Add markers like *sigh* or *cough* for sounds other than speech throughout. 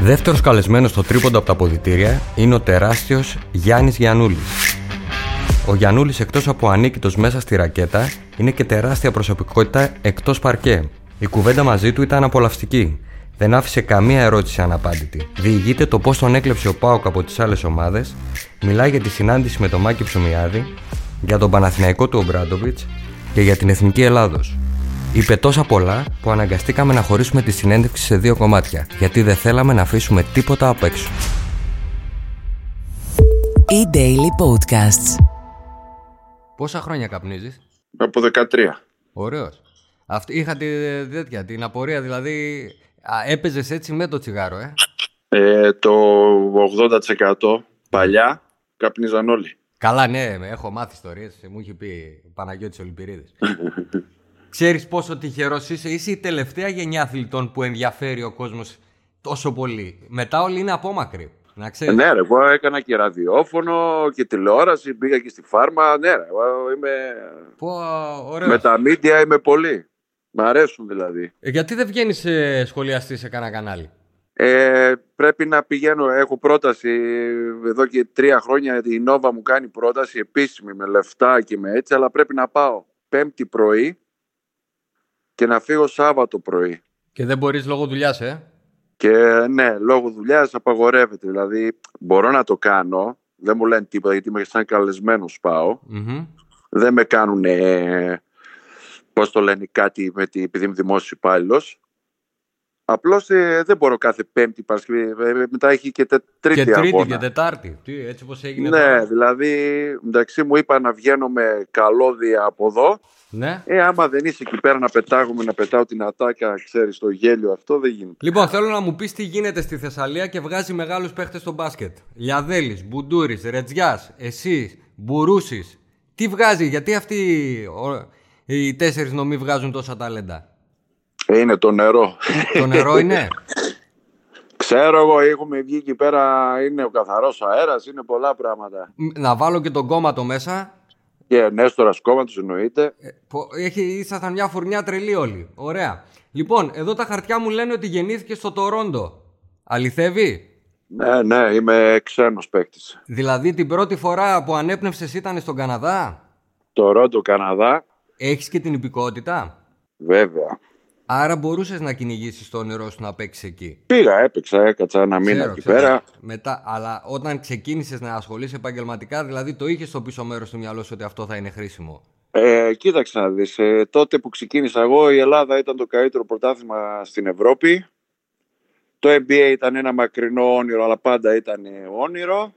Δεύτερος καλεσμένος στο τρίποντο από τα ποδητήρια είναι ο τεράστιος Γιάννης Γιαννούλης. Ο Γιαννούλης εκτός από ανίκητος μέσα στη ρακέτα είναι και τεράστια προσωπικότητα εκτός παρκέ. Η κουβέντα μαζί του ήταν απολαυστική. Δεν άφησε καμία ερώτηση αναπάντητη. Διηγείται το πώς τον έκλεψε ο Πάοκ από τις άλλες ομάδες, μιλάει για τη συνάντηση με τον Μάκη Ψωμιάδη, για τον Παναθηναϊκό του Ομπράντοβιτς και για την Εθνική Ελλάδος. Είπε τόσα πολλά που αναγκαστήκαμε να χωρίσουμε τη συνέντευξη σε δύο κομμάτια, γιατί δεν θέλαμε να αφήσουμε τίποτα απ' έξω. E-Daily Podcasts. Πόσα χρόνια καπνίζεις; Από 13. Ωραίος. Αυτή, είχα τη, τέτοια, την απορία, δηλαδή έπαιζες έτσι με το τσιγάρο, ε; ε το 80% παλιά καπνίζαν όλοι. Καλά, ναι, έχω μάθει ιστορίες. Μου είχε πει ο Παναγιώτης Ολυμπηρίδης. *laughs* Ξέρεις πόσο τυχερός είσαι; Είσαι η τελευταία γενιά αθλητών που ενδιαφέρει ο κόσμος τόσο πολύ. Μετά όλοι είναι απόμακροι. Να ξέρεις. Ναι, ρε, εγώ έκανα και ραδιόφωνο και τηλεόραση, πήγα και στη φάρμα. Ναι, ρε, εγώ είμαι... Πω, ωραίος. Με τα μίντια είμαι πολύ. Μ' αρέσουν δηλαδή. Ε, γιατί δεν βγαίνεις ε, σχολιαστής σε κανένα κανάλι; Ε, πρέπει να πηγαίνω, έχω πρόταση εδώ και τρία χρόνια η Νόβα μου κάνει πρόταση επίσημη με λεφτά και με έτσι αλλά πρέπει να πάω πέμπτη πρωί και να φύγω Σάββατο πρωί. Και δεν μπορείς λόγω δουλειάς, ε; Και ναι, λόγω δουλειάς απαγορεύεται. Δηλαδή μπορώ να το κάνω, δεν μου λένε τίποτα γιατί είμαι σαν καλεσμένος Δεν με κάνουν Πώς το λένε κάτι με τη, επειδή είμαι δημόσιος υπάλληλος. Απλώς ε, δεν μπορώ κάθε Πέμπτη Παρασκευή. Ε, ε, μετά έχει και τε, τρίτη Και τρίτη αγώνα. και Τετάρτη. Τι, έτσι όπως έγινε. Ναι, τώρα. δηλαδή μεταξύ μου είπα να βγαίνω με καλώδια από εδώ. Ναι. Ε, άμα δεν είσαι εκεί πέρα να πετάγουμε, να πετάω την ατάκα, ξέρεις το γέλιο αυτό, δεν γίνεται. Λοιπόν, θέλω να μου πεις τι γίνεται στη Θεσσαλία και βγάζει μεγάλους παίχτες στο μπάσκετ. Λιαδέλης, Μπουντούρης, Ρετζιάς, εσύ, Μπουρούσης. Τι βγάζει, γιατί αυτοί οι τέσσερις νομοί βγάζουν τόσα ταλέντα; Είναι το νερό. Το νερό είναι; *laughs* Ξέρω εγώ, έχουμε βγει εκεί πέρα, είναι ο καθαρός αέρας, είναι πολλά πράγματα. Να βάλω και τον κόμματο μέσα. Και ο Νέστορα κόμματο εννοείται. Ε, έχει, ήσασταν μια φουρνιά τρελή όλοι. Ωραία. Λοιπόν, εδώ τα χαρτιά μου λένε ότι γεννήθηκε στο Τορόντο. Αληθεύει; Ναι, ναι, είμαι ξένος παίκτης. Δηλαδή την πρώτη φορά που ανέπνευσες ήταν στον Καναδά; Τορόντο, Καναδά. Έχεις και την υπηκότητα; Βέβαια. Άρα μπορούσες να κυνηγήσεις το όνειρό σου να παίξεις εκεί. Πήγα, έπαιξα, έκατσα ένα μήνα εκεί πέρα. Μετά, αλλά όταν ξεκίνησες να ασχολείσαι επαγγελματικά, δηλαδή το είχες στο πίσω μέρος του μυαλό σου ότι αυτό θα είναι χρήσιμο; Ε, κοίταξε να δεις, ε, τότε που ξεκίνησα εγώ η Ελλάδα ήταν το καλύτερο πρωτάθλημα στην Ευρώπη. Το NBA ήταν ένα μακρινό όνειρο, αλλά πάντα ήταν όνειρο.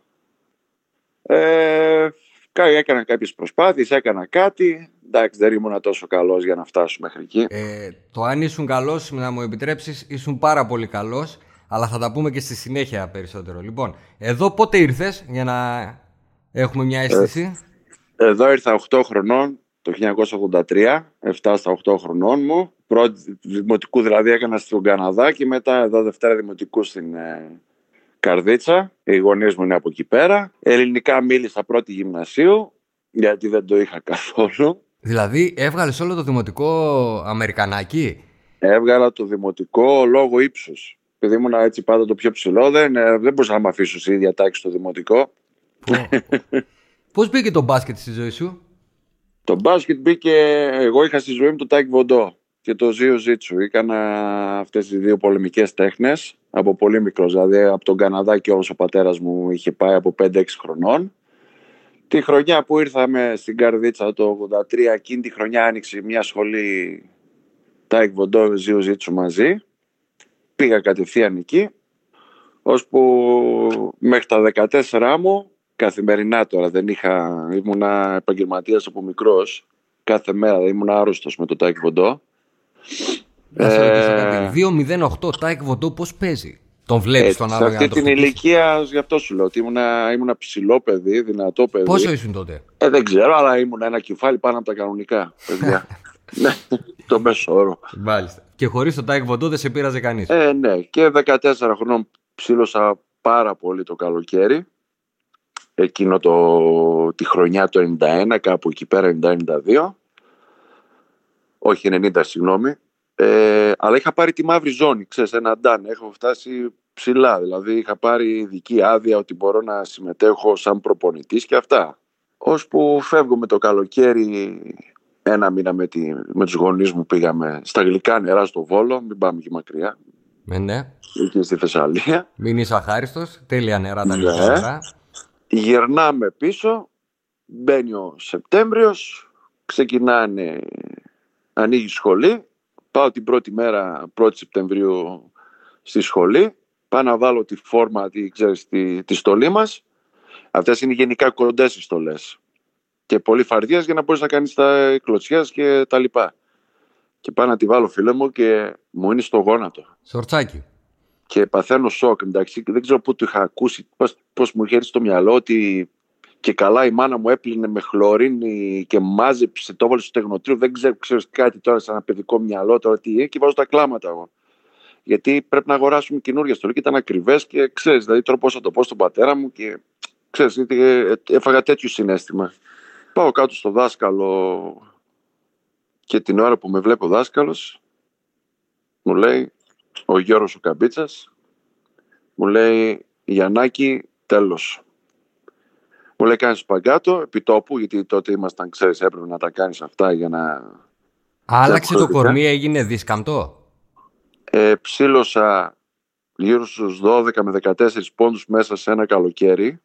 Ε, έκανα κάποιες προσπάθειες, έκανα κάτι εντάξει, δεν ήμουν τόσο καλός για να φτάσω μέχρι εκεί. Ε, το αν ήσουν καλός, να μου επιτρέψεις, ήσουν πάρα πολύ καλός. Αλλά θα τα πούμε και στη συνέχεια περισσότερο. Λοιπόν, εδώ πότε ήρθες για να έχουμε μια αίσθηση; Ε, εδώ ήρθα 8 χρονών το 1983, 7 στα 8 χρονών μου. Πρώτη δημοτικού δηλαδή έκανα στον Καναδά και μετά εδώ Δευτέρα Δημοτικού στην ε, Καρδίτσα. Οι γονείς μου είναι από εκεί πέρα. Ελληνικά μίλησα πρώτη γυμνασίου γιατί δεν το είχα καθόλου. Δηλαδή έβγαλες όλο το δημοτικό Αμερικανάκι; Έβγαλα το δημοτικό λόγω ύψους. Επειδή ήμουν έτσι πάντα το πιο ψηλό, δεν, ε, δεν μπορούσα να με αφήσω σε ίδια τάξη στο δημοτικό. Πώς μπήκε το μπάσκετ στη ζωή σου, Το μπάσκετ μπήκε. Εγώ είχα στη ζωή μου το Τάε Κβον Ντο και το Ζίου Ζίτσου. Έκανα αυτές τις δύο πολεμικές τέχνες από πολύ μικρός. Δηλαδή από τον Καναδά και όλος ο πατέρας μου είχε πάει από 5-6 χρονών. Τη χρονιά που ήρθαμε στην Καρδίτσα το 83, εκείνη τη χρονιά άνοιξε μια σχολή Τάε Κβον Ντο Ζίου Ζίτσου μαζί. Πήγα κατευθείαν εκεί, ώσπου μέχρι τα 14 μου, καθημερινά τώρα δεν είχα, ήμουνα επαγγελματίας από μικρός, κάθε μέρα ήμουν άρρωστος με το Τάε Κβον Ντο. Ε... 2-0-8 Τάε Κβον Ντο πώς παίζει; Τον βλέπεις τον άλλο Σε αυτή την ηλικία, γι' αυτό σου λέω ότι ήμουνα, ήμουνα ψηλό παιδί, δυνατό παιδί. Πόσο ήσουν τότε, ε, Δεν ξέρω, αλλά ήμουν ένα κεφάλι πάνω από τα κανονικά. Παιδιά. *laughs* ναι, το μέσο όρο. Μάλιστα. Και χωρίς το Τάε Κβον Ντο δεν σε πείραζε κανείς; Ε, ναι, και 14 χρονών ψήλωσα πάρα πολύ το καλοκαίρι. Εκείνο το, τη χρονιά το 91, κάπου εκεί πέρα 90-92. Όχι 90, συγγνώμη. Ε, αλλά είχα πάρει τη μαύρη ζώνη, ξέρεις, ένα νταν. Έχω φτάσει ψηλά. Δηλαδή είχα πάρει ειδική άδεια ότι μπορώ να συμμετέχω σαν προπονητής και αυτά. Ώσπου φεύγω με το καλοκαίρι ένα μήνα με, τη, με τους γονείς μου πήγαμε στα γλυκά νερά στο Βόλο, μην πάμε και μακριά. Ναι, ναι. Εκεί στη Θεσσαλία. Μην είσαι αχάριστος, τέλεια νερά τα Ναι. γλυκά νερά. Γυρνάμε πίσω, μπαίνει ο Σεπτέμβριος, ξεκινάνε, ανοίγει η σχολή. Πάω την πρώτη μέρα, 1η Σεπτεμβρίου στη σχολή. Πάω να βάλω τη φόρμα, τη, ξέρεις, τη, τη στολή μας. Αυτές είναι γενικά κοντές οι στολές. Και πολύ φαρδίας για να μπορείς να κάνεις τα κλωτσιές και τα λοιπά. Και πάω να τη βάλω φίλε μου και μου είναι στο γόνατο Σορτσάκι. και παθαίνω σοκ. Εντάξει, δεν ξέρω πού το είχα ακούσει, πώς, πώς μου είχε έρθει στο μυαλό ότι και καλά η μάνα μου έπλυνε με χλωρίνη και μάζεψε, το έβαλε στο τεχνοτρίο. Δεν ξέρω, ξέρεις κάτι τώρα σαν ένα παιδικό μυαλό τώρα τι είναι και βάζω τα κλάματα εγώ. Γιατί πρέπει να αγοράσουμε καινούργια στολή και ήταν ακριβές και ξέρεις, δηλαδή τώρα πώς θα το πω στον πατέρα μου και ξέρεις, γιατί ε, έφαγα τέτοιο συνέστημα. Πάω κάτω στο δάσκαλο και την ώρα που με βλέπει ο δάσκαλος μου λέει ο Γιώργος ο Καμπίτσας μου λέει Γιαννάκη τέλος μου λέει κάνεις σπαγκάτο επί τόπου γιατί τότε ήμασταν ξέρεις έπρεπε να τα κάνεις αυτά για να Άλλαξε το Διαφορετικά. κορμί, έγινε δίσκαμπτό. ε, ψήλωσα γύρω στους 12 με 14 πόντους μέσα σε ένα καλοκαίρι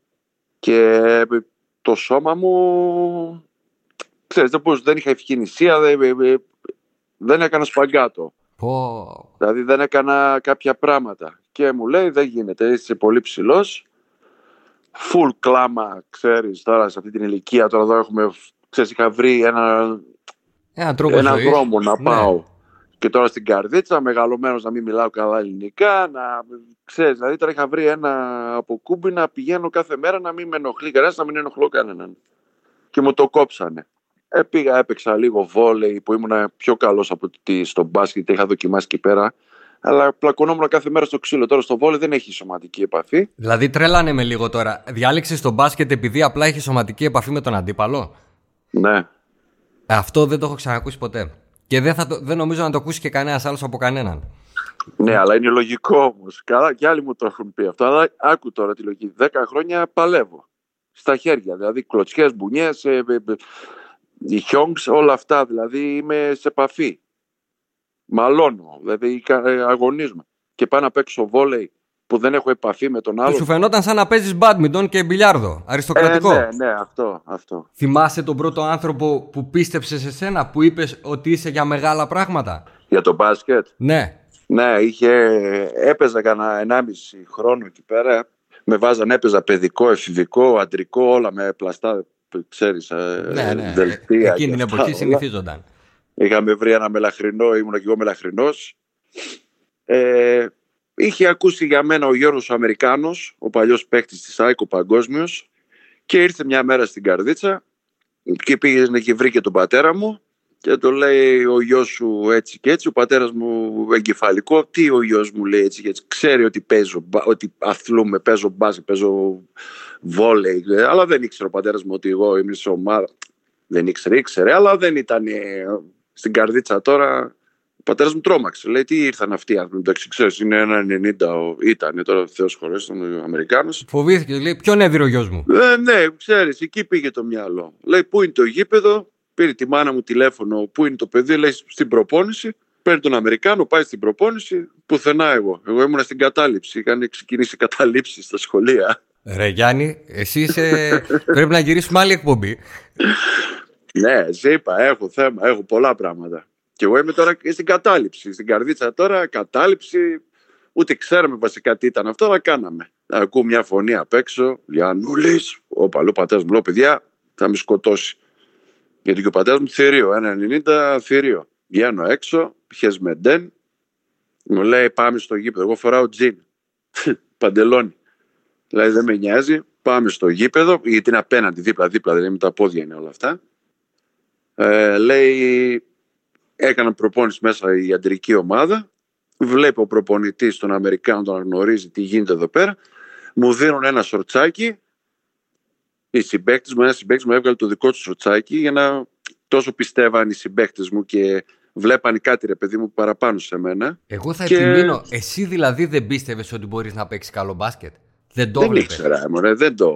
και το σώμα μου ξέρεις δεν, μπορούσα, δεν είχα ευκαινησία δεν, ε, δεν έκανα σπαγκάτο Πω. Δηλαδή δεν έκανα κάποια πράγματα. Και μου λέει δεν γίνεται, είσαι πολύ ψηλός. Full κλάμα, ξέρεις, τώρα σε αυτή την ηλικία, τώρα εδώ έχουμε, ξέρεις, είχα βρει ένα, Ένα τρόπο ένα ζωής. δρόμο να Ναι. πάω. Και τώρα στην καρδίτσα, μεγαλωμένος να μην μιλάω καλά ελληνικά, να, ξέρεις, δηλαδή τώρα είχα βρει ένα αποκούμπι να πηγαίνω κάθε μέρα να μην με ενοχλεί κανένας, να μην ενοχλώ κανέναν. Και μου το κόψανε. Ε, πήγα, έπαιξα λίγο βόλεϊ που ήμουν πιο καλός από ότι στο μπάσκετ, είχα δοκιμάσει εκεί πέρα. Αλλά πλακωνόμουν κάθε μέρα στο ξύλο. Τώρα στο βόλεϊ δεν έχει σωματική επαφή. Δηλαδή τρέλανε με λίγο τώρα. Διάλεξες το μπάσκετ επειδή απλά είχε σωματική επαφή με τον αντίπαλο; Ναι. Αυτό δεν το έχω ξανακούσει ποτέ. Και δεν, θα το, δεν νομίζω να το ακούσει και κανένας άλλος από κανέναν. Ναι, αλλά είναι λογικό όμως. Καλά, και άλλοι μου το έχουν πει αυτό. Αλλά άκου τώρα τη λογική. Δέκα χρόνια παλεύω. Στα χέρια. Δηλαδή κλωτσιές, μπουνιές, ε, ε, ε, οι χιόγκς, όλα αυτά. Δηλαδή είμαι σε επαφή. Μαλώνω. Δηλαδή κα- ε, αγωνίζομαι. Και πάω να παίξω βόλεϊ που δεν έχω επαφή με τον Και άλλο. σου φαινόταν σαν να παίζεις μπάντμιντον και μπιλιάρδο. Αριστοκρατικό. Ε, ναι, ναι, αυτό. αυτό. Θυμάσαι τον πρώτο άνθρωπο που πίστεψε σε σένα, που είπες ότι είσαι για μεγάλα πράγματα; Για το μπάσκετ; Ναι. Ναι, είχε, έπαιζα κανένα 1,5 χρόνο εκεί πέρα. Με βάζαν, έπαιζα παιδικό, εφηβικό, αντρικό, όλα με πλαστά, ξέρεις, ε, ναι, ναι. δελτία. Εκείνη και την αυτά εποχή όλα. συνηθίζονταν. Είχαμε βρει ένα μελαχρινό, ήμουν και εγώ μελαχρινός. Ε, είχε ακούσει για μένα ο Γιώργος ο Αμερικάνος, ο παλιός παίκτης της ΑΕΚ παγκόσμιος, και ήρθε μια μέρα στην Καρδίτσα και πήγε και βρήκε τον πατέρα μου και το λέει ο γιος σου έτσι και έτσι, ο πατέρας μου εγκεφαλικό. Τι ο γιος μου λέει έτσι και έτσι. Ξέρει ότι παίζω, μπα- ότι αθλούμε, παίζω μπάσκετ, παίζω βόλεϊ. ε, Αλλά δεν ήξερε ο πατέρας μου ότι εγώ είμαι σε ομάδα. Δεν ήξερε, ήξερε, αλλά δεν ήταν ε, στην καρδίτσα τώρα. Ο πατέρας μου τρόμαξε. Λέει τι ήρθαν αυτοί οι άνθρωποι. Εντάξει, ξέρεις, είναι ένα 90 ο... ήταν τώρα Θεός χωρίς, ήταν ο Αμερικάνος. Φοβήθηκε, λέει, ποιον έδιρε ο γιος μου; Ε, ναι, ξέρεις, εκεί πήγε το μυαλό. Λέει πού είναι το γήπεδο, πήρε τη μάνα μου τηλέφωνο, πού είναι το παιδί, λέει στην προπόνηση. Παίρνει τον Αμερικάνο, πάει στην προπόνηση. Πουθενά εγώ. Εγώ ήμουν στην κατάληψη. Είχαν ξεκινήσει καταλήψεις στα σχολεία. Ρε Γιάννη, εσύ είσαι... *laughs* πρέπει να γυρίσουμε άλλη εκπομπή. Ναι, σε είπα, έχω θέμα, έχω πολλά πράγματα. Και εγώ είμαι τώρα και στην κατάληψη. Στην καρδίτσα τώρα, κατάληψη. Ούτε ξέραμε βασικά τι ήταν αυτό, αλλά κάναμε. Ακούω μια φωνή απ' έξω, Γιαννούλη. Ο παλιό πατέρας μου λέει: Παιδιά, θα με σκοτώσει. Γιατί και ο πατέρας μου θηρίο, ένα 90 θηρίο. Βγαίνω έξω, χεσμεντέν. Μου λέει: Πάμε στο γήπεδο. Εγώ φοράω τζιν. *laughs* Παντελόνι. Δηλαδή δεν με νοιάζει. Πάμε στο γήπεδο, γιατί είναι απέναντι, δίπλα-δίπλα, δηλαδή με τα πόδια είναι όλα αυτά. Ε, λέει, έκανα προπόνηση μέσα η αντρική ομάδα. Βλέπει ο προπονητή τον Αμερικάνο, τον αναγνωρίζει τι γίνεται εδώ πέρα. Μου δίνουν ένα σορτσάκι. Οι συμπαίκτες μου, ένας συμπαίκτης μου έβγαλε το δικό του σορτσάκι για να τόσο πιστεύαν οι συμπαίκτες μου και βλέπανε κάτι ρε παιδί μου παραπάνω σε μένα. Εγώ θα Και- επιμείνω. Εσύ δηλαδή δεν πίστευες ότι μπορείς να παίξεις καλό μπάσκετ; Δεν το δεν βλέπεις. ήξερα, μωρέ, δεν το,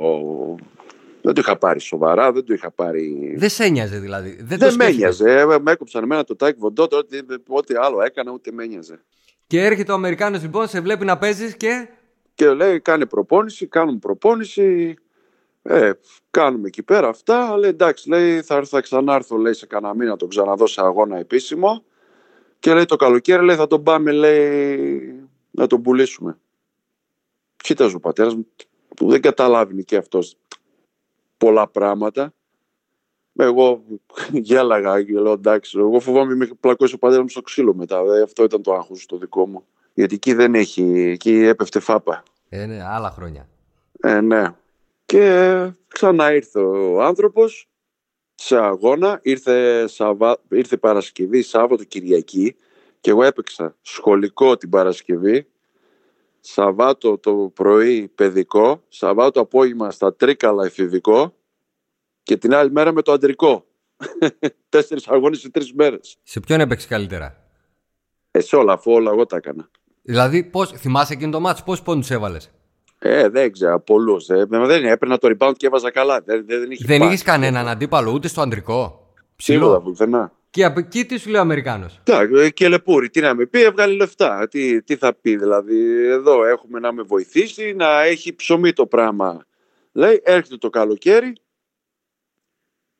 δεν το είχα πάρει σοβαρά, δεν το είχα πάρει... Δεν σε ένοιαζε δηλαδή. Δεν, Δεν το με σκέφτηκες. ένοιαζε. Ε, Με έκοψαν εμένα το τάκι βοντό, τώρα ό,τι, ό,τι άλλο έκανα, ούτε με ένοιαζε. Και έρχεται ο Αμερικάνος λοιπόν, σε βλέπει να παίζεις και. Και λέει, κάνε προπόνηση, κάνουμε προπόνηση. Ε, κάνουμε εκεί πέρα αυτά. Λέει, εντάξει, λέει, θα, θα ξανάρθω λέει, σε κανένα μήνα να τον ξαναδώ σε αγώνα επίσημο. Και λέει, το καλοκαίρι λέει, θα τον πάμε λέει, να τον πουλήσουμε. Κοίταζε ο πατέρας μου, που δεν καταλάβει και αυτός πολλά πράγματα. Εγώ γέλαγα και λέω εντάξει, εγώ φοβάμαι με πλακώσει ο πατέρας μου στο ξύλο μετά. Ε, αυτό ήταν το άγχος το δικό μου. Γιατί εκεί δεν έχει, εκεί έπεφτε φάπα. Ε, ναι, άλλα χρόνια. Ε, ναι. Και ξανά ήρθε ο άνθρωπος σε αγώνα, ήρθε, Σαββα... ήρθε Παρασκευή, Σάββατο, Κυριακή και εγώ έπαιξα σχολικό την Παρασκευή, Σαββάτο το πρωί παιδικό, Σαββάτο απόγευμα στα Τρίκαλα εφηβικό και την άλλη μέρα με το αντρικό. *laughs* Τέσσερις αγώνες σε τρεις μέρες. Σε ποιον έπαιξε καλύτερα; Ε, σε όλα, αφού όλα εγώ τα έκανα. Δηλαδή, πώς, θυμάσαι εκείνο το μάτς, πόσους πόντους έβαλες; Ε, δεν ξέρω, πολλούς. Ε, δεν έπαιρνα το rebound και έβαζα καλά. Δεν, δεν, δεν είχε Δεν πάει. είχες κανέναν αντίπαλο ούτε στο αντρικό. Τίποτα Ψηλό. πουθενά. Και από εκεί τι σου λέει ο Αμερικάνος; ε, Και λεπούρι, τι να με πει, έβγαλε λεφτά. Τι, τι θα πει, δηλαδή, εδώ έχουμε να με βοηθήσει, να έχει ψωμί το πράγμα. Λέει, έρχεται το καλοκαίρι,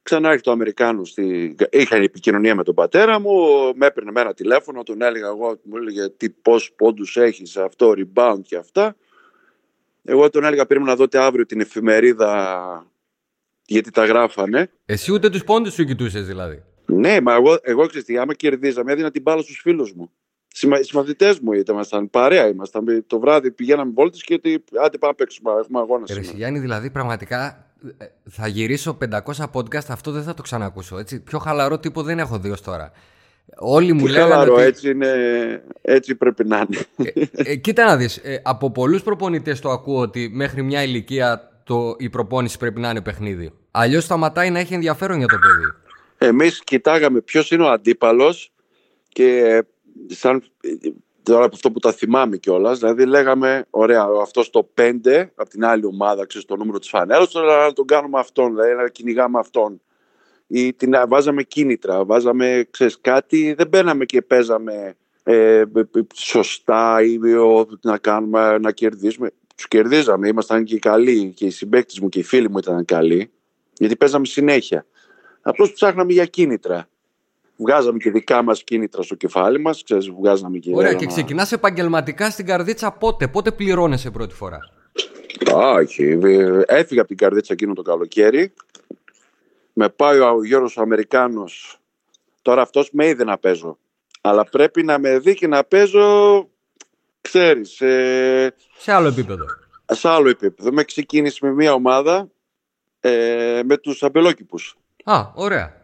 ξανά έρχεται ο Αμερικάνος. Στη... Είχα επικοινωνία με τον πατέρα μου, με έπαιρνε με ένα τηλέφωνο, τον έλεγα εγώ, μου έλεγε τι πόσους πόντους έχεις, αυτό, rebound και αυτά. Εγώ τον έλεγα περίμενα να δω αύριο την εφημερίδα γιατί τα γράφανε. Εσύ ούτε τους πόντους σου κοιτούσες δηλαδή. Ναι, μα εγώ, εγώ ξέρεις τι, άμα κερδίζαμε, έδινα την μπάλα στους φίλους μου. Συμα, οι συμμαθητές μου ήταν, ήμασταν παρέα ήμασταν. Το βράδυ πηγαίναμε βόλτες και ότι άντε πάμε να παίξουμε, έχουμε αγώνα Ρε σήμερα. Γιάννη, δηλαδή πραγματικά ε, θα γυρίσω 500 podcast, αυτό δεν θα το ξανακούσω. Έτσι. Πιο χαλαρό τύπο δεν έχω δει ως τώρα. Όλοι μου Τι λέγανε χαλαρό, ότι... έτσι, είναι, έτσι πρέπει να είναι. Ε, ε, κοίτα να δεις, ε, από πολλούς προπονητές το ακούω ότι μέχρι μια ηλικία το, η προπόνηση πρέπει να είναι παιχνίδι. Αλλιώς σταματάει να έχει ενδιαφέρον για το παιδί. Εμείς κοιτάγαμε ποιος είναι ο αντίπαλος και σαν, τώρα από αυτό που τα θυμάμαι κιόλας, δηλαδή λέγαμε, ωραία, αυτός το 5 από την άλλη ομάδα, ξέρεις, το νούμερο της φανέλας, τώρα να τον κάνουμε αυτόν, δηλαδή να κυνηγάμε αυτόν. Ή την, βάζαμε κίνητρα, βάζαμε, ξέρεις, κάτι, δεν μπαίναμε και παίζαμε ε, σωστά ή ο, να κάνουμε, να κερδίσουμε. Τους κερδίζαμε, ήμασταν και καλοί και οι συμπαίκτες μου και οι φίλοι μου ήταν καλοί, γιατί παίζαμε συνέχεια. Απλώς ψάχναμε για κίνητρα. Βγάζαμε και δικά μας κίνητρα στο κεφάλι μας. Βγάζαμε και. Ωραία, ένα- και ξεκινάς επαγγελματικά στην καρδίτσα πότε, πότε πληρώνεσαι πρώτη φορά; Όχι. ε, Έφυγα από την καρδίτσα εκείνο το καλοκαίρι. Με πάει ο Γιώργος ο Αμερικάνος. Τώρα αυτός με είδε να παίζω. Αλλά πρέπει να με δει και να παίζω, ξέρεις, ε, Σε άλλο επίπεδο. σε άλλο επίπεδο. Με ξεκίνησε με μια ομάδα ε, με τους αμπελόκηπους. Α, ωραία.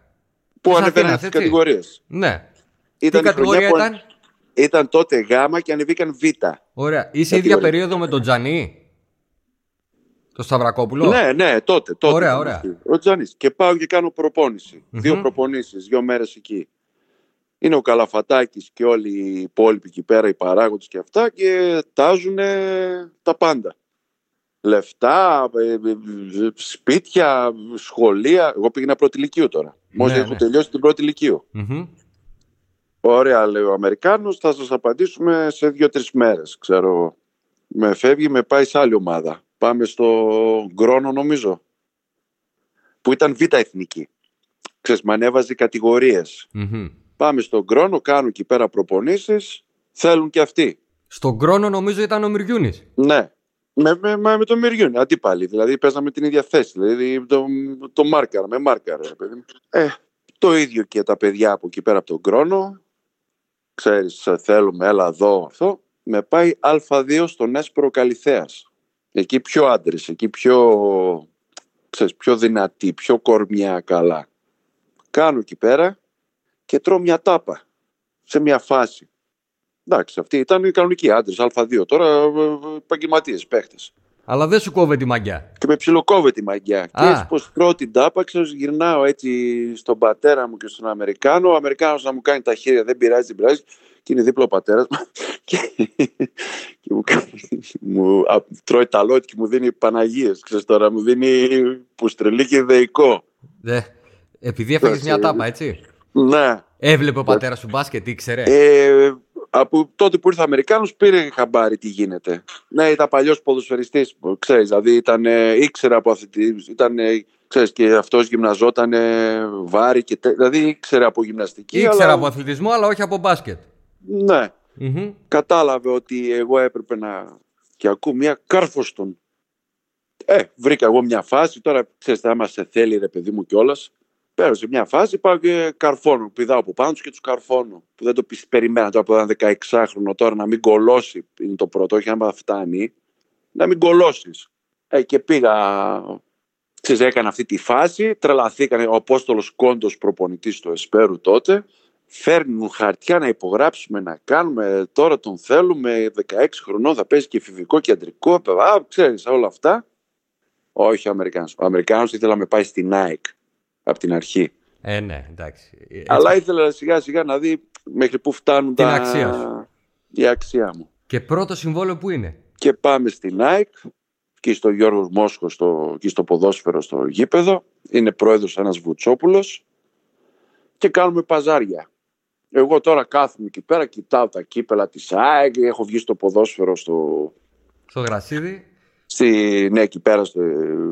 Που Της ανεβαίναν Αθήνας, στις έτσι. κατηγορίες. Ναι. Ήταν Τι η χρονιά κατηγορία που ήταν; Ήταν τότε γάμα και ανεβήκαν β. Ωραία. Είσαι ίδια Κατηγορία. περίοδο με τον Τζανί; Το Σταυρακόπουλο; Ναι, ναι, τότε. τότε Ωραία, ήταν ωραία. αυτή. Ο Τζανής. Και πάω και κάνω προπόνηση. Μμμ. Δύο προπονήσεις, δύο μέρες εκεί. Είναι ο Καλαφατάκης και όλοι οι υπόλοιποι εκεί πέρα, οι παράγοντες και αυτά και τάζουν τα πάντα. Λεφτά, ε, ε, ε, σπίτια, σχολεία. Εγώ πήγαινα πρώτη ηλικίου τώρα. Μόλις Ναι, έχω ναι. τελειώσει την πρώτη ηλικίου. Μμμ. Ωραία, λέει ο Αμερικάνος, θα σας απαντήσουμε σε δύο-τρεις μέρες, ξέρω εγώ. Με φεύγει, με πάει σε άλλη ομάδα. Πάμε στο Γκρόνο, νομίζω, που ήταν β' εθνική. Ξέρεις, με ανέβαζε κατηγορίες. Μμμ. Πάμε στον Γκρόνο, κάνουν εκεί πέρα προπονήσεις, θέλουν και αυτοί. Στον κρόνο νομίζω ήταν ο Μυριούνης. Ναι. Με, με, με, με το Μυριούνι, αντίπαλοι. Δηλαδή παίζαμε την ίδια θέση. Δηλαδή το, το μάρκαρα, με μάρκαρα. ρε παιδί μου. Ε, το ίδιο και τα παιδιά από εκεί πέρα από τον Κρόνο. Ξέρεις, θέλουμε, έλα εδώ, αυτό. Με πάει Α2 στον Έσπρο Καλυθέας. Εκεί πιο άντρες, εκεί πιο, ξέρεις, πιο δυνατή, πιο κορμιά καλά. Κάνω εκεί πέρα και τρώω μια τάπα σε μια φάση. Εντάξει, αυτοί ήταν οι κανονικοί άντρες, Α2 τώρα, επαγγελματίες, παίχτες. Αλλά δεν σου κόβε τη μαγιά. Και με ψιλοκόβε τη μαγιά. Α. Και έτσι πως τρώω την τάπα, ξέρω, γυρνάω έτσι στον πατέρα μου και στον Αμερικάνο. Ο Αμερικάνος να μου κάνει τα χέρια, δεν πειράζει, δεν πειράζει. Και είναι δίπλα ο πατέρας μου. *laughs* Και, και μου, κάνει, μου α, τρώει τα λότ και μου δίνει Παναγίες. Ξέρεις τώρα, μου δίνει πουστρελί και δεϊκό. Δε. Επειδή έφαγες μια τάπα, έτσι. Ναι. Έβλεπε ο πατέρας σου μπάσκετ, ήξερε. Ε, από τότε που ήρθε ο Αμερικάνος πήρε χαμπάρι τι γίνεται. Ναι, ήταν παλιός ποδοσφαιριστής, ξέρεις, δηλαδή ήταν, ε, ήξερε από αθλητή, ήταν, ε, ξέρεις, και αυτός γυμναζόταν ε, βάρη και τε, δηλαδή ήξερε από γυμναστική. Ήξερα αλλά, από αθλητισμό, αλλά όχι από μπάσκετ. Ναι, Μμμ. κατάλαβε ότι εγώ έπρεπε να... και ακούω μια κάρφωστον. Ε, βρήκα εγώ μια φάση, τώρα ξέρεις, θα είμαστε θέλει ρε παιδί μου κιόλας. Πέρασε μια φάση, πάω και καρφώνω. Πηδάω από πάνω τους και τους καρφώνω. Που δεν το πεις, περιμένα τώρα από ένα 16χρονο τώρα να μην κολώσει. Είναι το πρώτο, όχι άμα φτάνει. Να μην κολώσεις. Ε, και πήγα. Ξέρεις, έκανα αυτή τη φάση. Τρελαθήκανε ο Απόστολος Κόντος, προπονητής του Εσπέρου τότε. Φέρνουν χαρτιά να υπογράψουμε, να κάνουμε. Τώρα τον θέλουμε. 16 χρονών θα παίζει και εφηβικό και αντρικό. Α, ξέρεις όλα αυτά. Όχι ο Αμερικάνος. Ο Αμερικάνος ήθελε να με πάει στη Nike από την αρχή. Ε, ναι, εντάξει. Ε, έτσι. Αλλά ήθελα σιγά σιγά να δει μέχρι πού φτάνουν Την τα... αξία σου. η αξία μου. Και πρώτο συμβόλαιο που είναι; Και πάμε στη Nike και στο Γιώργος Μόσχος στο, και στο ποδόσφαιρο στο γήπεδο. Είναι πρόεδρος ένας Βουτσόπουλος και κάνουμε παζάρια. Εγώ τώρα κάθομαι εκεί πέρα, κοιτάω τα κύπελα της ΑΕΚ, έχω βγει στο ποδόσφαιρο στο, Στο γρασίδι. Στη, ναι, εκεί πέρα, στο,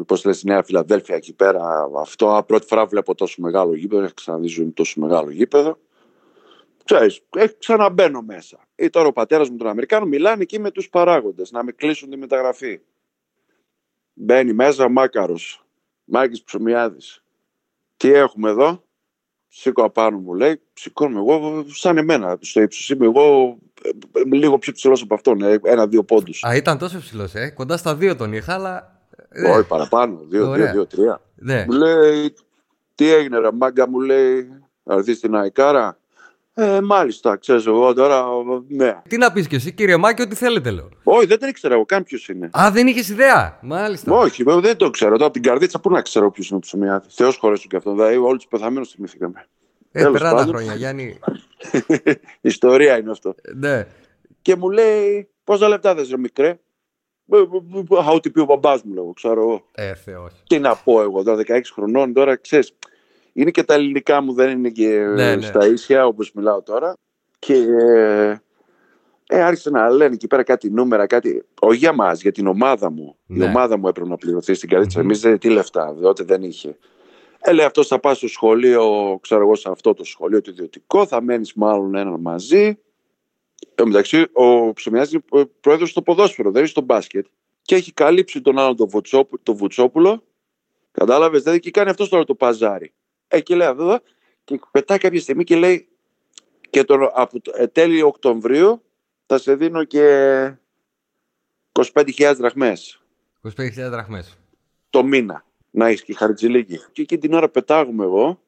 πώς λες, στη Νέα Φιλαδέλφια, εκεί πέρα. Αυτό, α, πρώτη φορά βλέπω τόσο μεγάλο γήπεδο, έχω ξαναδεί ζωή μου τόσο μεγάλο γήπεδο. Ξέρεις, ε, ξαναμπαίνω μέσα. Ή τώρα ο πατέρας μου τον Αμερικάνο μιλάνε εκεί με τους παράγοντες, να με κλείσουν τη μεταγραφή. Μπαίνει μέσα ο Μάκαρος, Μάκης Ψωμιάδης. Τι έχουμε εδώ, σήκω απάνω μου λέει, σηκώνομαι εγώ σαν εμένα στο ύψος. Είμαι εγώ ε, ε, λίγο πιο ψηλός από αυτόν, ε, ένα-δύο πόντους. Α, ήταν τόσο ψηλός, ε. Κοντά στα δύο τον είχα, αλλά. ε, Όχι παραπάνω, δύο, Ωραία. δύο, δύο, τρία. Ναι. Μου λέει, τι έγινε ρε μάγκα μου λέει, να έρθεις στην Αϊκάρα; Ε, μάλιστα, ξέρεις εγώ τώρα, ναι. Τι να πει κι εσύ, κύριε Μάκη, ό,τι θέλετε, λέω. Όχι, δεν τον ήξερα εγώ καν ποιος είναι. Α, δεν είχε ιδέα. Μάλιστα. Όχι, βέβαια, δεν το ξέρω. Τώρα από την καρδίτσα πού να ξέρω ποιος είναι ο Ψωμιάδης. Θεός χωρέσου και αυτό. Δηλαδή, όλους τους πεθαμένους θυμηθήκαμε. ε, τέλος περνά τα πάντων. χρόνια, Γιάννη. Ιστορία είναι αυτό. Ε, ναι. Και μου λέει, πόσα λεπτά θες ρε μικρέ. «Ε, ε, ε, Α, ό,τι πει ο μπαμπάς μου, λέω, ξέρω εγώ. Ε, Θεό. Τι να πω εγώ τώρα, 16 χρονών, τώρα ξέρεις, είναι και τα ελληνικά μου δεν είναι και Ναι, ναι. στα ίσια όπως μιλάω τώρα. Και ε, ε, άρχισε να λένε εκεί πέρα κάτι νούμερα, κάτι. Όχι για μας, για την ομάδα μου. Ναι. Η ομάδα μου έπρεπε να πληρωθεί στην καρδίτσα. Μμμ. Εμείς δεν τι λεφτά, διότι δεν είχε. Ε, λέει αυτός θα πάει στο σχολείο, ξέρω εγώ, σε αυτό το σχολείο το ιδιωτικό, θα μένεις μάλλον έναν μαζί. Εν μεταξύ, ο Ψωμιάς είναι πρόεδρος στο ποδόσφαιρο, δεν είναι στο μπάσκετ. Και έχει καλύψει τον άλλον τον, Βουτσόπου, τον Βουτσόπουλο. Κατάλαβες, δηλαδή και κάνει αυτός τώρα το παζάρι. Ε, και λέει αυτό, και πετάει κάποια στιγμή και λέει και τον, από το, ε, τέλη Οκτωβρίου θα σε δίνω και 25.000 δραχμές 25.000 δραχμές. το μήνα να έχεις και χαρτζηλίκι. Και εκεί την ώρα πετάγουμε εγώ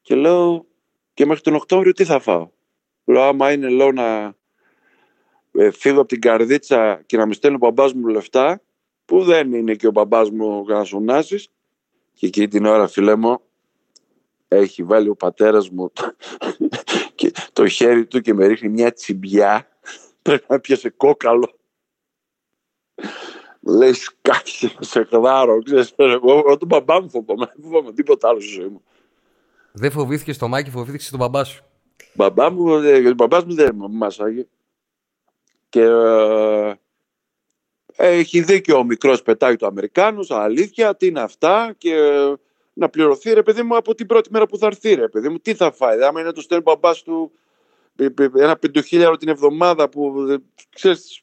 και λέω και μέχρι τον Οκτώβριο τι θα φάω; Λέω άμα είναι λέω να ε, φύγω από την καρδίτσα και να με στέλνει ο μπαμπάς μου λεφτά που δεν είναι και ο μπαμπάς μου κανασονάσεις και εκεί την ώρα φίλε μου έχει βάλει ο πατέρας μου και το χέρι του και με ρίχνει μια τσιμπιά. Πρέπει να πιάσε κόκαλο. Μου λέει σκάφησε σε χδάρω ξέρεις εγώ, εγώ τον μπαμπά μου φοβάμαι δεν φοβάμαι τίποτα άλλο στη ζωή μου. Δεν φοβήθηκε το Μάκη, φοβήθηκε τον μπαμπά σου. μπαμπά μου, ε, ο μπαμπάς μου δεν με μάσαγε και ε, έχει δίκιο ο μικρός πετάει το Αμερικάνος αλήθεια τι είναι αυτά και ε, να πληρωθεί ρε παιδί μου από την πρώτη μέρα που θα έρθει ρε παιδί μου τι θα φάει άμα είναι να του στέλνει ο μπαμπάς του ε, ε, ένα πεντοχίλιαρο την εβδομάδα που ε, ξέρεις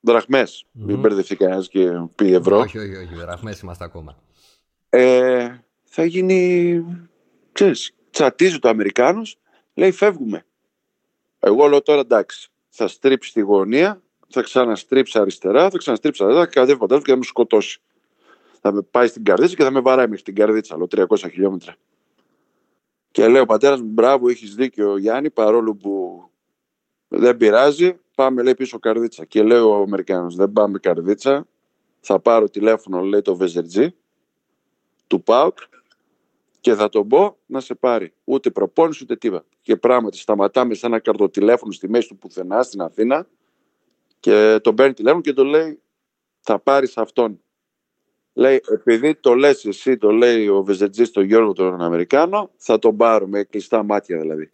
δραχμές Μμμ. μην μπερδευτεί κανένας και πει ευρώ Όχι, όχι, όχι. Δραχμές είμαστε ακόμα. ε, θα γίνει, ξέρεις, τσατίζει το Αμερικάνος, λέει φεύγουμε. Εγώ λέω τώρα εντάξει, θα στρίψει τη γωνία, θα ξαναστρίψει αριστερά, θα ξαναστρίψει αριστερά, θα κατέβει πατέρας και θα με σκοτώσει. Θα με πάει στην καρδίτσα και θα με βαράει μέχρι την καρδίτσα, λέω 300 χιλιόμετρα. Και λέει ο πατέρας μου, μπράβο, έχεις δίκιο Γιάννη, παρόλο που δεν πειράζει, πάμε λέει πίσω καρδίτσα. Και λέει ο Αμερικάνος, δεν πάμε καρδίτσα, θα πάρω τηλέφωνο, λέει το Βεζερτζή, του ΠΑΟΚ και θα τον πω να σε πάρει. Ούτε προπόνηση ούτε τίποτα. Και πράγματι σταματάμε σε ένα καρτοτηλέφωνο στη μέση του πουθενά στην Αθήνα και τον παίρνει τηλέφωνο και το λέει θα πάρεις αυτόν. Λέει, επειδή το λες εσύ, το λέει ο Βεζετζής τον Γιώργο τον Αμερικάνο, θα τον πάρω με κλειστά μάτια δηλαδή.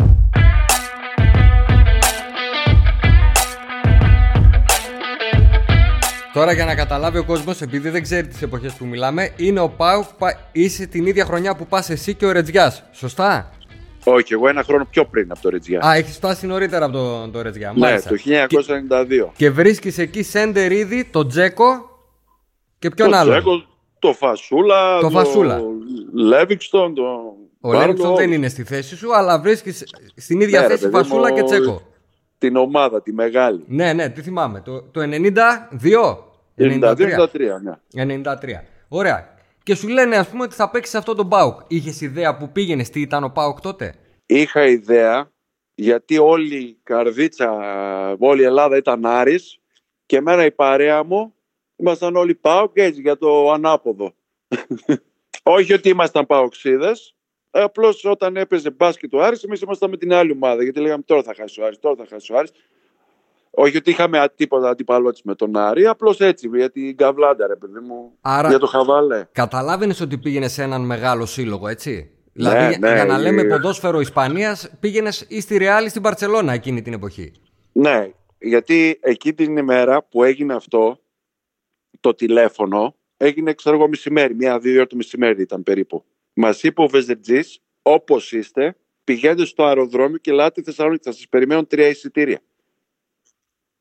Τώρα για να καταλάβει ο κόσμος, επειδή δεν ξέρει τις εποχές που μιλάμε, είναι ο Πάουκ, είσαι την ίδια χρονιά που πας εσύ και ο Ρετζιάς, σωστά; Όχι, εγώ ένα χρόνο πιο πριν από το Ρετζιά. Α, έχεις φτάσει νωρίτερα από το, το Ρετζιά. Ναι, το 1992. Και, και βρίσκεις εκεί Σέντερ ήδη, τον Τζέκο και ποιον το άλλο. Τζέκο, το Φασούλα, το, Φασούλα. Λέβιξτον, το. Ο Λέβιξτον δεν είναι στη θέση σου, αλλά βρίσκεις στην ίδια ναι, θέση Φασούλα και Τζέκο. Την ομάδα, τη μεγάλη. Ναι, ναι, τι θυμάμαι. Το, το 92. 92-93, ναι. 93. Ωραία. Και σου λένε, ας πούμε, ότι θα παίξεις αυτό τον Πάουκ. Είχες ιδέα που πήγαινες, τι ήταν ο Πάουκ τότε; Είχα ιδέα, γιατί όλη η καρδίτσα, όλη η Ελλάδα ήταν Άρης και εμένα η παρέα μου ήμασταν όλοι Πάουκ έτσι για το ανάποδο. *laughs* Όχι ότι ήμασταν Πάουξίδες, Απλώς όταν έπαιζε μπάσκετ ο Άρης, εμείς ήμασταν με την άλλη ομάδα. Γιατί λέγαμε τώρα θα χάσει ο Άρης, τώρα θα χάσει ο Άρης. Όχι ότι είχαμε τίποτα αντιπαλότητα με τον Άρη, απλώς έτσι, για την καβλάντα, ρε παιδί μου. Άρα, για το χαβάλε. Καταλάβαινες ότι πήγαινε σε έναν μεγάλο σύλλογο, έτσι; Ναι, δηλαδή, ναι, για να λέμε ποδόσφαιρο Ισπανίας, πήγαινες ή στη Ρεάλ ή στην Παρσελώνα εκείνη την εποχή; Ναι, γιατί εκεί την ημέρα που έγινε αυτό, το τηλέφωνο, έγινε ξέρω εγώ μεσημέρι, μία-δύο ώρα το μεσημέρι ήταν περίπου. Μας είπε ο Βεζερτζής, όπως είστε, πηγαίνετε στο αεροδρόμιο και λάτε Θεσσαλονίκη. Θα σας περιμένουν τρία εισιτήρια.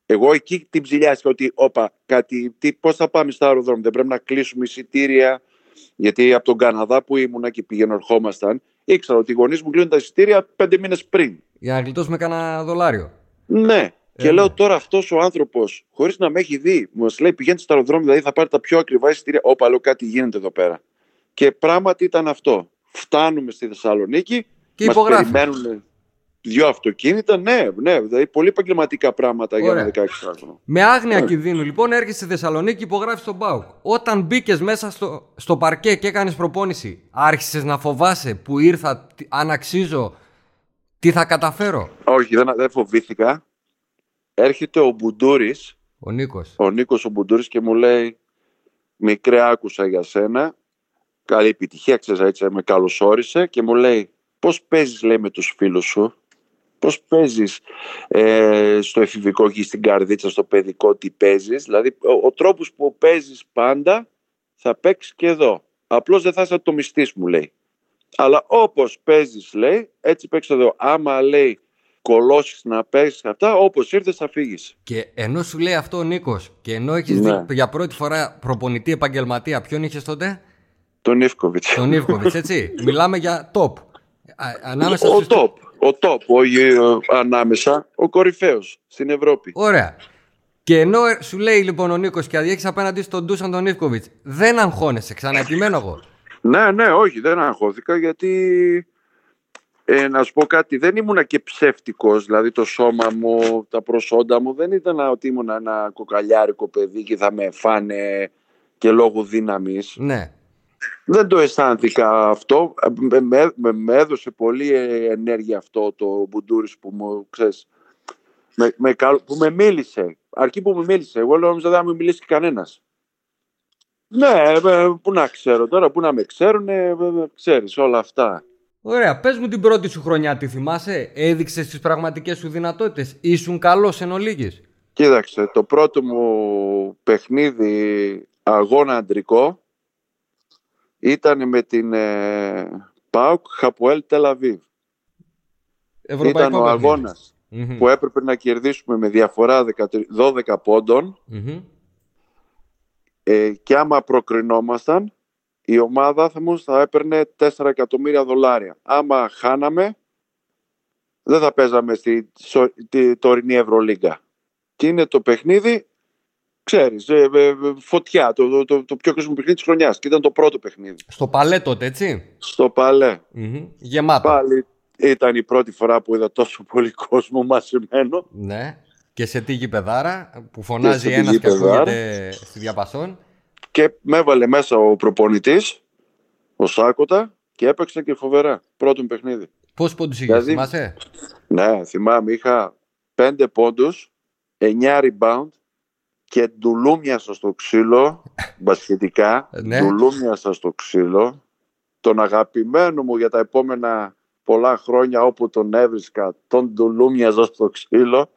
Εγώ εκεί την ψηλιάστηκα ότι, όπα, κάτι, τι, πώς θα πάμε στο αεροδρόμιο, δεν πρέπει να κλείσουμε εισιτήρια, γιατί από τον Καναδά που ήμουνα και πήγαινε ερχόμασταν, ήξερα ότι οι γονείς μου κλείνουν τα εισιτήρια πέντε μήνες πριν. Για να γλιτώσουμε κανένα δολάριο. Ναι. Ε, και λέω ναι. τώρα αυτός ο άνθρωπος, χωρίς να με έχει δει, μου λέει πηγαίνετε στο αεροδρόμιο, δηλαδή θα πάρει τα πιο ακριβά εισιτήρια. Όπα, λέω κάτι γίνεται εδώ πέρα. Και πράγματι ήταν αυτό. Φτάνουμε στη Θεσσαλονίκη και μας περιμένουν δύο αυτοκίνητα. Ναι, ναι, δηλαδή πολύ επαγγελματικά πράγματα για ένα 16 χρόνο. Με άγνοια yeah. κινδύνου λοιπόν έρχεσαι στη Θεσσαλονίκη υπογράφεις τον Μπάουκ. Όταν μπήκες μέσα στο, στο παρκέ και έκανες προπόνηση, άρχισες να φοβάσαι που ήρθα, αν αξίζω, τι θα καταφέρω; Όχι, δεν, δεν φοβήθηκα. Έρχεται ο Μπουντούρης. Ο Νίκος. Ο Νίκος ο Μπουντούρης και μου λέει: Μικρέ, άκουσα για σένα καλή επιτυχία, ξέρεις, έτσι, με καλωσόρισε και μου λέει πώς παίζεις λέει με τους φίλους σου, πώς παίζεις ε, στο εφηβικό και στην καρδίτσα, στο παιδικό, τι παίζεις, δηλαδή ο, ο τρόπος που παίζεις πάντα θα παίξεις και εδώ. Απλώς δεν θα είσαι το μυστής μου λέει. Αλλά όπως παίζεις λέει, έτσι παίξει εδώ. Άμα λέει κολώσεις να παίξει αυτά, όπως ήρθες θα φύγει. Και ενώ σου λέει αυτό ο Νίκος, και ενώ έχεις ναι. δει για πρώτη φορά προπονητή επαγγελματία, ποιον είχες τότε, τον Ιβκοβιτς. Τον Ιβκοβιτς, έτσι. *laughs* Μιλάμε για top. Ανάμεσα ο top. Ο top, όχι ανάμεσα, ο κορυφαίος στην Ευρώπη. Ωραία. Και ενώ σου λέει λοιπόν ο Νίκος και αδιέχεις απέναντι στον Ντούσαν τον Ιβκοβιτς, δεν αγχώνεσαι, ξαναεπιμένω εγώ. Ναι, ναι, όχι, δεν αγχώθηκα γιατί ε, να σου πω κάτι, δεν ήμουνα και ψεύτικος, δηλαδή το σώμα μου, τα προσόντα μου, δεν ήταν ότι ήμουν ένα κοκαλιάρικο παιδί και θα με φάνε και λόγω δύναμης. Ναι. Δεν το αισθάνθηκα αυτό. Με, με, με έδωσε πολύ ενέργεια αυτό το Μπουντούρης που μου, ξέρεις, με, με, που με μίλησε. Αρκεί που με μίλησε. Εγώ λέω ότι δεν θα με μιλήσει κανένας. Ναι, πού να ξέρω τώρα, πού να με ξέρουν, ξέρεις όλα αυτά. Ωραία, πες μου την πρώτη σου χρονιά, τι θυμάσαι, έδειξες τις πραγματικές σου δυνατότητες, ήσουν καλός εν ολίγης; Κοίταξε, το πρώτο μου παιχνίδι αγώνα αντρικό ήταν με την ε, ΠΑΟΚ Χαπουέλ Τελαβίβ. Ήταν ο αγωνα που έπρεπε να κερδίσουμε με διαφορά 12 ποντων ε, και άμα προκρινόμασταν η ομάδα θα μου θα έπαιρνε 4 εκατομμύρια δολάρια. Άμα χάναμε δεν θα παίζαμε στη, στη τωρινή Ευρωλίγκα. Και είναι το παιχνίδι ξέρεις, ε, ε, ε, φωτιά, το, το, το, το πιο κρίσιμο παιχνίδι της χρονιάς και ήταν το πρώτο παιχνίδι. Στο Παλέ τότε, έτσι; Στο Παλέ. Mm-hmm. Γεμάτο. Πάλι ήταν η πρώτη φορά που είδα τόσο πολύ κόσμο μαζεμένο. Ναι. Και σε τι γηπεδάρα που φωνάζει ένας και ακούγεται στη διαπασόν. Και με έβαλε μέσα ο προπονητής, ο Σάκοτα, και έπαιξε και φοβερά. Πρώτο παιχνίδι. Πώς πόντους είχες, Δηλαδή- θυμάσαι; Ναι, θυμάμαι, είχα 5 πόντους, 9 rebound και ντουλούμιασα στο ξύλο, *laughs* μπασχετικά, Ναι. ντουλούμιασα στο ξύλο. Τον αγαπημένο μου για τα επόμενα πολλά χρόνια όπου τον έβρισκα, τον ντουλούμιαζα στο ξύλο,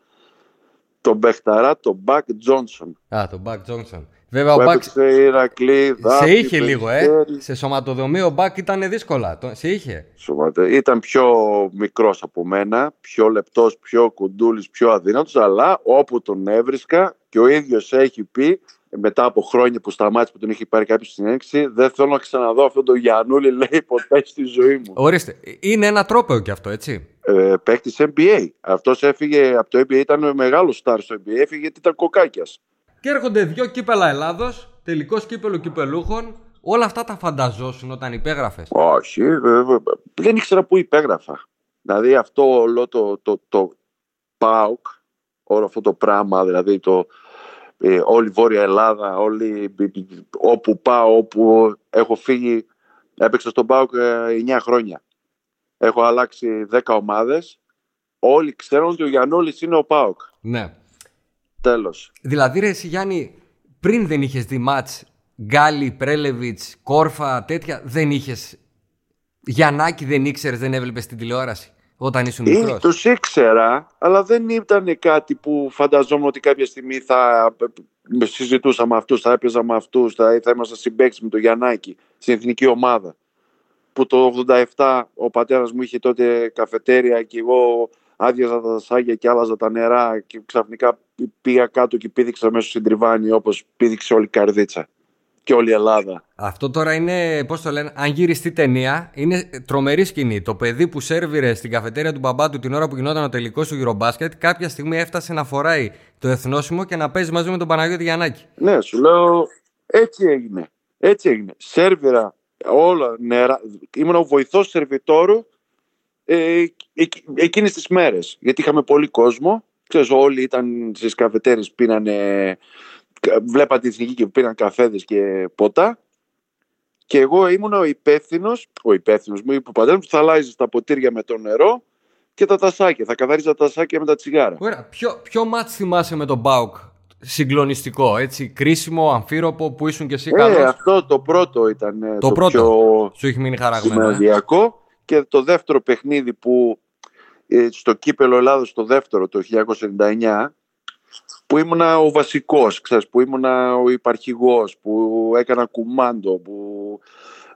τον Μπεχταρά, τον Μπακ Τζόνσον. Α, τον Μπακ Τζόνσον. Βέβαια, ο Που Μπακ έπαιξε Ηρακλή, σε Δάφνη, είχε λίγο, ε. Περιστέρι. Σε σωματοδομείο ο Μπακ ήταν δύσκολα. Το- Σε είχε. Σωματε- Ήταν πιο μικρός από μένα, πιο λεπτός, πιο κουντούλης, πιο αδύνατος, αλλά όπου τον έβρισκα και ο ίδιος έχει πει, μετά από χρόνια που σταμάτησε που τον είχε πάρει κάποιος στην έξι, δεν θέλω να ξαναδώ αυτόν τον Γιαννούλη, λέει, ποτέ στη ζωή μου. Ορίστε. Είναι ένα τρόπαιο κι αυτό, έτσι. Ε, παίκτης NBA. Αυτός έφυγε από το NBA, ήταν μεγάλος στάρ στο NBA, έφυγε γιατί ήταν κοκάκιας. Και έρχονται δύο κύπελα Ελλάδος, τελικός κύπελο κυπελούχων. Όλα αυτά τα φανταζόσουν όταν υπέγραφες; Όχι, ε, ε, δεν ήξερα πού υπέγραφα. Δηλαδή αυτό όλο το, το, το ΠΑΟΚ, όλο αυτό το πράγμα, δηλαδή το, ε, όλη η Βόρεια Ελλάδα, όλη, όπου πάω, όπου έχω φύγει, έπαιξα στον ΠΑΟΚ ε, 9 χρόνια. Έχω αλλάξει 10 ομάδες, όλοι ξέρουν ότι ο Γιαννούλης είναι ο ΠΑΟΚ. Ναι. Τέλος. Δηλαδή, ρε, εσύ Γιάννη, πριν δεν είχες δει μάτς Γκάλι, Πρέλεβιτς, Κόρφα, τέτοια, δεν είχες. Γιαννάκη δεν ήξερες, δεν έβλεπες την τηλεόραση όταν ήσουν Ή μικρός; τους ήξερα, αλλά δεν ήταν κάτι που φανταζόμουν ότι κάποια στιγμή θα ε, συζητούσα με αυτούς, θα έπαιζα με αυτούς, θα, θα ήμασταν συμπαίκτες με τον Γιαννάκη στην εθνική ομάδα. Που το 87 ο πατέρας μου είχε τότε καφετέρια και εγώ άδειαζα τα δασάγια και άλλαζα τα νερά και ξαφνικά πήγα κάτω και πήδηξα μέσα στην τριβάνη όπως πήδηξε όλη η Καρδίτσα και όλη η Ελλάδα. Αυτό τώρα είναι, πώς το λένε, αν γυριστεί ταινία, είναι τρομερή σκηνή. Το παιδί που σερβιρε στην καφετέρια του μπαμπά του την ώρα που γινόταν ο τελικός του Eurobasket, κάποια στιγμή έφτασε να φοράει το εθνόσημο και να παίζει μαζί με τον Παναγιώτη Γιαννάκη. Ναι, σου λέω έτσι έγινε. Έτσι έγινε. Σέρβιρα όλα νερά. Ήμουν ο βοηθός σερβιτόρου ε, εκ- εκείνες τις μέρες. Γιατί είχαμε πολύ κόσμο. Ξέρεις, όλοι ήταν στις καφετέρες, πίνανε, βλέπαν την εθνική και πίναν καφέδες και ποτά. Και εγώ ήμουν ο υπεύθυνος, ο υπεύθυνος μου, είπε ο πατέρας μου, που θα αλλάζεις τα ποτήρια με το νερό και τα τασάκια. Θα καθαρίζα τα τασάκια με τα τσιγάρα. Ωραία, ποιο, ποιο μάτς θυμάσαι με τον Μπάουκ; Συγκλονιστικό, έτσι, κρίσιμο, αμφίροπο που ήσουν και εσύ Ε, καλός; αυτό το πρώτο ήταν ε, Το πρώτο. πιο Σου έχει μείνει χαραγμένο. Ε; Σημαδιακό και το δεύτερο παιχνίδι που ε, στο κύπελο Ελλάδος το δεύτερο το 1999 που ήμουνα ο βασικός, ξέρεις, που ήμουνα ο υπαρχηγός, που έκανα κουμάντο, που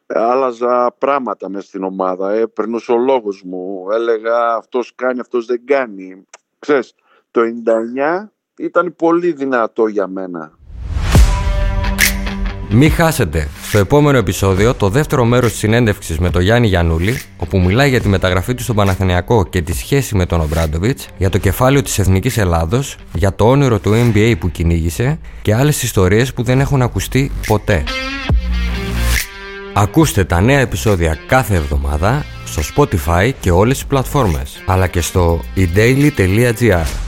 άλλαζα πράγματα μέσα στην ομάδα, ε, περνούσε ο λόγος μου, έλεγα αυτός κάνει, αυτός δεν κάνει. Ξέρεις, το 99 ήταν πολύ δυνατό για μένα. Μη χάσετε στο επόμενο επεισόδιο το δεύτερο μέρος της συνέντευξης με τον Γιάννη Γιαννούλη όπου μιλάει για τη μεταγραφή του στον Παναθηναϊκό και τη σχέση με τον Ομπράντοβιτς για το κεφάλαιο της Εθνικής Ελλάδος, για το όνειρο του NBA που κυνήγησε και άλλες ιστορίες που δεν έχουν ακουστεί ποτέ. Ακούστε τα νέα επεισόδια κάθε εβδομάδα στο Spotify και όλες τις πλατφόρμες αλλά και στο edaily.gr